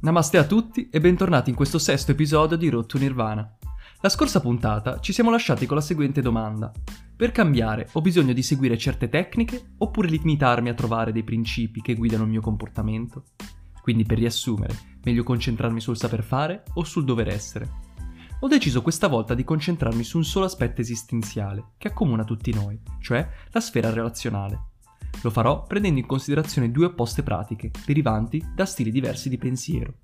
Namaste a tutti e bentornati in questo sesto episodio di Road Nirvana. La scorsa puntata ci siamo lasciati con la seguente domanda. Per cambiare ho bisogno di seguire certe tecniche oppure limitarmi a trovare dei principi che guidano il mio comportamento? Quindi per riassumere, meglio concentrarmi sul saper fare o sul dover essere? Ho deciso questa volta di concentrarmi su un solo aspetto esistenziale che accomuna tutti noi, cioè la sfera relazionale. Lo farò prendendo in considerazione due opposte pratiche, derivanti da stili diversi di pensiero.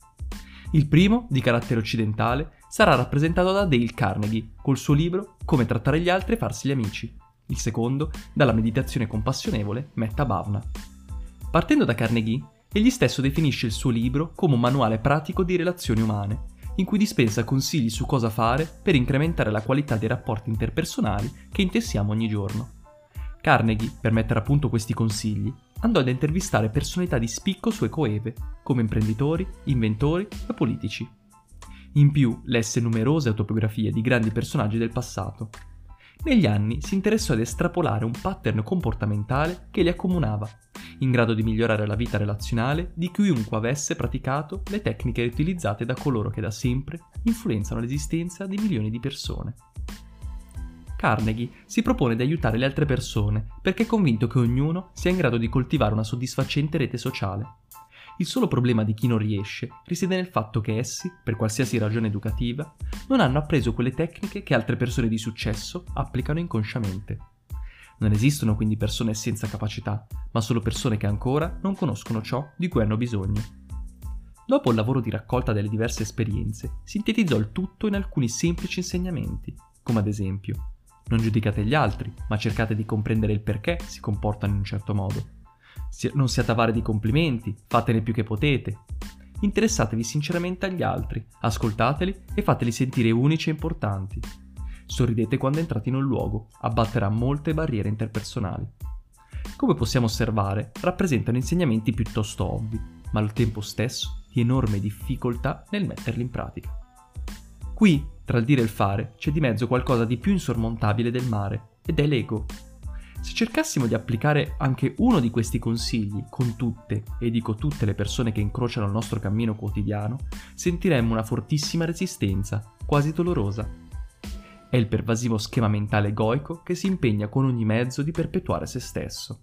Il primo, di carattere occidentale, sarà rappresentato da Dale Carnegie, col suo libro Come trattare gli altri e farsi gli amici. Il secondo, dalla meditazione compassionevole Metta Bhavna. Partendo da Carnegie, egli stesso definisce il suo libro come un manuale pratico di relazioni umane, in cui dispensa consigli su cosa fare per incrementare la qualità dei rapporti interpersonali che intessiamo ogni giorno. Carnegie, per mettere a punto questi consigli, andò ad intervistare personalità di spicco sue coeve, come imprenditori, inventori e politici. In più lesse numerose autobiografie di grandi personaggi del passato. Negli anni si interessò ad estrapolare un pattern comportamentale che li accomunava, in grado di migliorare la vita relazionale di chiunque avesse praticato le tecniche utilizzate da coloro che da sempre influenzano l'esistenza di milioni di persone. Carnegie si propone di aiutare le altre persone perché è convinto che ognuno sia in grado di coltivare una soddisfacente rete sociale. Il solo problema di chi non riesce risiede nel fatto che essi, per qualsiasi ragione educativa, non hanno appreso quelle tecniche che altre persone di successo applicano inconsciamente. Non esistono quindi persone senza capacità, ma solo persone che ancora non conoscono ciò di cui hanno bisogno. Dopo il lavoro di raccolta delle diverse esperienze, sintetizzò il tutto in alcuni semplici insegnamenti, come ad esempio non giudicate gli altri, ma cercate di comprendere il perché si comportano in un certo modo. Non siate avare di complimenti, fatene più che potete. Interessatevi sinceramente agli altri, ascoltateli e fateli sentire unici e importanti. Sorridete quando entrate in un luogo, abbatterà molte barriere interpersonali. Come possiamo osservare, rappresentano insegnamenti piuttosto ovvi, ma al tempo stesso di enorme difficoltà nel metterli in pratica. Qui, tra il dire e il fare, c'è di mezzo qualcosa di più insormontabile del mare, ed è l'ego. Se cercassimo di applicare anche uno di questi consigli con tutte, e dico tutte le persone che incrociano il nostro cammino quotidiano, sentiremmo una fortissima resistenza, quasi dolorosa. È il pervasivo schema mentale egoico che si impegna con ogni mezzo di perpetuare se stesso.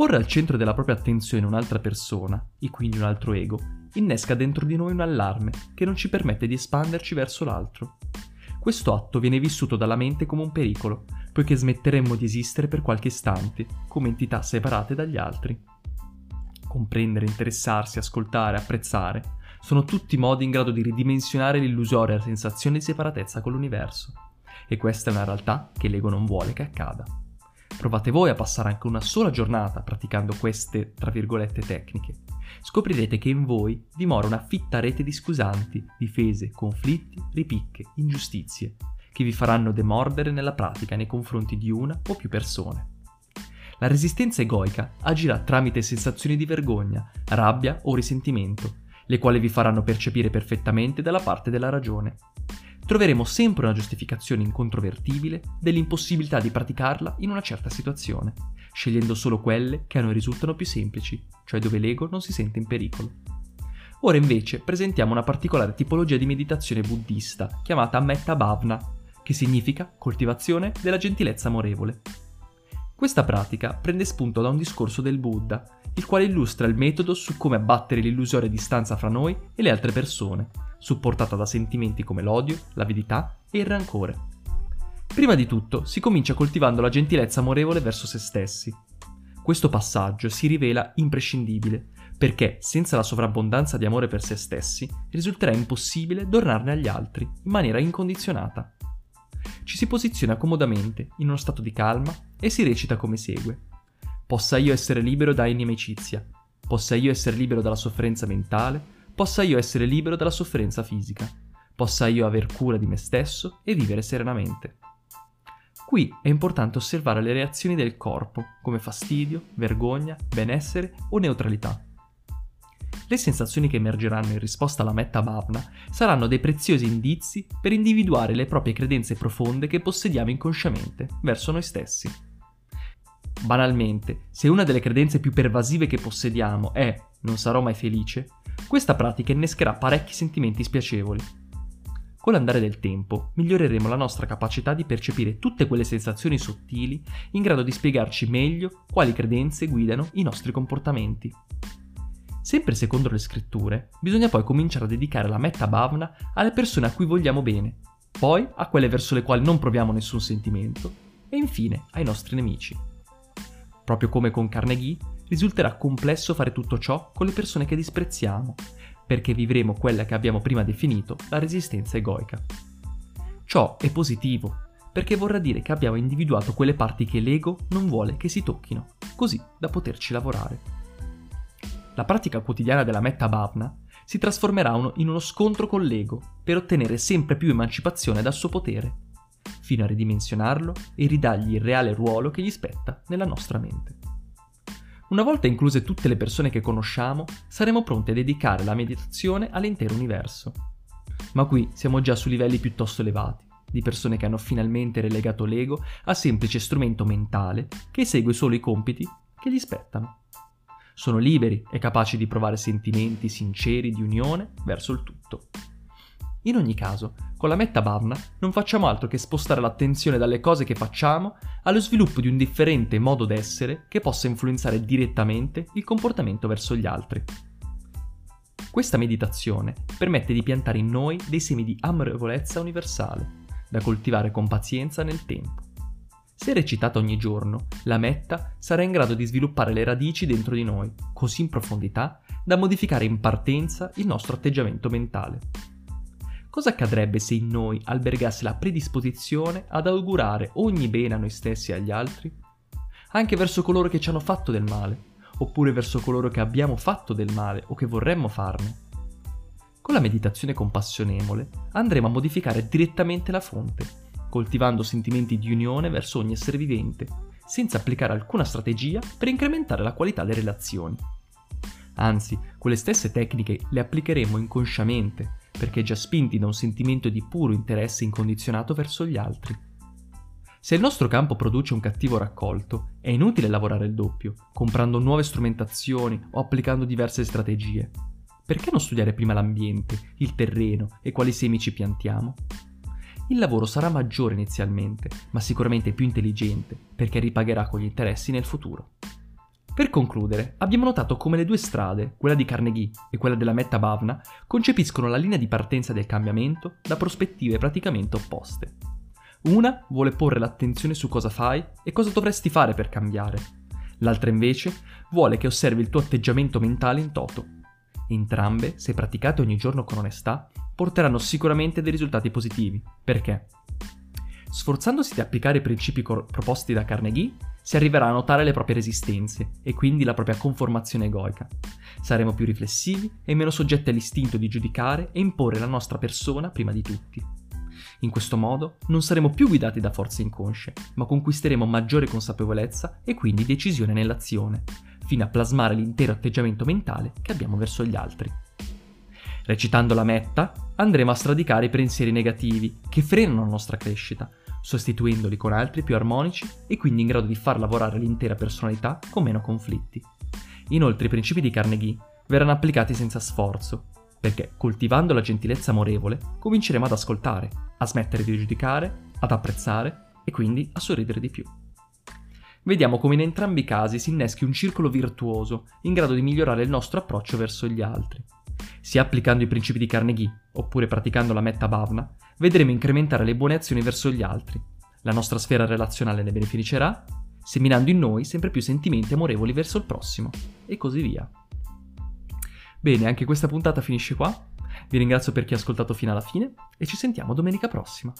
Porre al centro della propria attenzione un'altra persona, e quindi un altro ego, innesca dentro di noi un allarme che non ci permette di espanderci verso l'altro. Questo atto viene vissuto dalla mente come un pericolo, poiché smetteremmo di esistere per qualche istante, come entità separate dagli altri. Comprendere, interessarsi, ascoltare, apprezzare sono tutti modi in grado di ridimensionare l'illusoria sensazione di separatezza con l'universo. E questa è una realtà che l'ego non vuole che accada. Provate voi a passare anche una sola giornata praticando queste, tra virgolette, tecniche scoprirete che in voi dimora una fitta rete di scusanti, difese, conflitti, ripicche, ingiustizie, che vi faranno demordere nella pratica nei confronti di una o più persone. La resistenza egoica agirà tramite sensazioni di vergogna, rabbia o risentimento, le quali vi faranno percepire perfettamente dalla parte della ragione. Troveremo sempre una giustificazione incontrovertibile dell'impossibilità di praticarla in una certa situazione, scegliendo solo quelle che a noi risultano più semplici, cioè dove l'ego non si sente in pericolo. Ora invece presentiamo una particolare tipologia di meditazione buddista chiamata Metta Bhavna, che significa coltivazione della gentilezza amorevole. Questa pratica prende spunto da un discorso del Buddha, il quale illustra il metodo su come abbattere l'illusoria distanza fra noi e le altre persone, supportata da sentimenti come l'odio, l'avidità e il rancore. Prima di tutto si comincia coltivando la gentilezza amorevole verso se stessi. Questo passaggio si rivela imprescindibile, perché senza la sovrabbondanza di amore per se stessi risulterà impossibile donarne agli altri in maniera incondizionata. Ci si posiziona comodamente, in uno stato di calma, e si recita come segue. Possa io essere libero da inimicizia, possa io essere libero dalla sofferenza mentale, possa io essere libero dalla sofferenza fisica, possa io aver cura di me stesso e vivere serenamente. Qui è importante osservare le reazioni del corpo, come fastidio, vergogna, benessere o neutralità. Le sensazioni che emergeranno in risposta alla metta bhavna saranno dei preziosi indizi per individuare le proprie credenze profonde che possediamo inconsciamente verso noi stessi. Banalmente, se una delle credenze più pervasive che possediamo è non sarò mai felice, Questa pratica innescherà parecchi sentimenti spiacevoli. Con l'andare del tempo miglioreremo la nostra capacità di percepire tutte quelle sensazioni sottili in grado di spiegarci meglio quali credenze guidano i nostri comportamenti. Sempre secondo le scritture, bisogna poi cominciare a dedicare la metta bhavna alle persone a cui vogliamo bene, poi a quelle verso le quali non proviamo nessun sentimento e infine ai nostri nemici. Proprio come con Carnegie, risulterà complesso fare tutto ciò con le persone che disprezziamo perché vivremo quella che abbiamo prima definito la resistenza egoica. Ciò è positivo, perché vorrà dire che abbiamo individuato quelle parti che l'ego non vuole che si tocchino, così da poterci lavorare. La pratica quotidiana della Metta Bhavna si trasformerà in uno scontro con l'ego per ottenere sempre più emancipazione dal suo potere, fino a ridimensionarlo e ridargli il reale ruolo che gli spetta nella nostra mente. Una volta incluse tutte le persone che conosciamo, saremo pronti a dedicare la meditazione all'intero universo. Ma qui siamo già su livelli piuttosto elevati, di persone che hanno finalmente relegato l'ego a semplice strumento mentale che esegue solo i compiti che gli spettano. Sono liberi e capaci di provare sentimenti sinceri di unione verso il tutto. In ogni caso, con la Metta Bhavna non facciamo altro che spostare l'attenzione dalle cose che facciamo allo sviluppo di un differente modo d'essere che possa influenzare direttamente il comportamento verso gli altri. Questa meditazione permette di piantare in noi dei semi di amorevolezza universale, da coltivare con pazienza nel tempo. Se recitata ogni giorno, la metta sarà in grado di sviluppare le radici dentro di noi, così in profondità da modificare in partenza il nostro atteggiamento mentale cosa accadrebbe se in noi albergasse la predisposizione ad augurare ogni bene a noi stessi e agli altri? Anche verso coloro che ci hanno fatto del male, oppure verso coloro che abbiamo fatto del male o che vorremmo farne. Con la meditazione compassionevole andremo a modificare direttamente la fonte, coltivando sentimenti di unione verso ogni essere vivente, senza applicare alcuna strategia per incrementare la qualità delle relazioni. Anzi, quelle stesse tecniche le applicheremo inconsciamente, perché già spinti da un sentimento di puro interesse incondizionato verso gli altri. Se il nostro campo produce un cattivo raccolto, è inutile lavorare il doppio, comprando nuove strumentazioni o applicando diverse strategie. Perché non studiare prima l'ambiente, il terreno e quali semi ci piantiamo? Il lavoro sarà maggiore inizialmente, ma sicuramente più intelligente, perché ripagherà con gli interessi nel futuro. Per concludere, abbiamo notato come le due strade, quella di Carnegie e quella della Metta Bhavna, concepiscono la linea di partenza del cambiamento da prospettive praticamente opposte. Una vuole porre l'attenzione su cosa fai e cosa dovresti fare per cambiare. L'altra invece vuole che osservi il tuo atteggiamento mentale in toto. Entrambe, se praticate ogni giorno con onestà, porteranno sicuramente dei risultati positivi. Perché? Sforzandosi di applicare i principi cor- proposti da Carnegie, si arriverà a notare le proprie resistenze e quindi la propria conformazione egoica. Saremo più riflessivi e meno soggetti all'istinto di giudicare e imporre la nostra persona prima di tutti. In questo modo non saremo più guidati da forze inconsce, ma conquisteremo maggiore consapevolezza e quindi decisione nell'azione, fino a plasmare l'intero atteggiamento mentale che abbiamo verso gli altri. Recitando la metta, andremo a sradicare i pensieri negativi che frenano la nostra crescita, sostituendoli con altri più armonici e quindi in grado di far lavorare l'intera personalità con meno conflitti. Inoltre i principi di Carnegie verranno applicati senza sforzo, perché coltivando la gentilezza amorevole cominceremo ad ascoltare, a smettere di giudicare, ad apprezzare e quindi a sorridere di più. Vediamo come in entrambi i casi si inneschi un circolo virtuoso in grado di migliorare il nostro approccio verso gli altri. Sia applicando i principi di Carnegie oppure praticando la Metta Bhavna, vedremo incrementare le buone azioni verso gli altri. La nostra sfera relazionale ne beneficerà, seminando in noi sempre più sentimenti amorevoli verso il prossimo, e così via. Bene, anche questa puntata finisce qua. Vi ringrazio per chi ha ascoltato fino alla fine e ci sentiamo domenica prossima.